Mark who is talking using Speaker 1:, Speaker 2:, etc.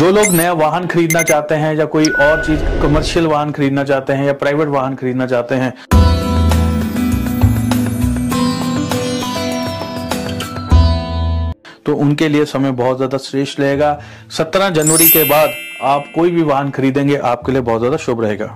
Speaker 1: जो लोग नया वाहन खरीदना चाहते हैं या कोई और चीज़ कमर्शियल वाहन खरीदना चाहते हैं या प्राइवेट वाहन खरीदना चाहते हैं। तो उनके लिए समय बहुत ज़्यादा श्रेष्ठ रहेगा। 17 जनवरी के बाद आप कोई भी वाहन खरीदेंगे, आपके लिए बहुत ज़्यादा शुभ रहेगा।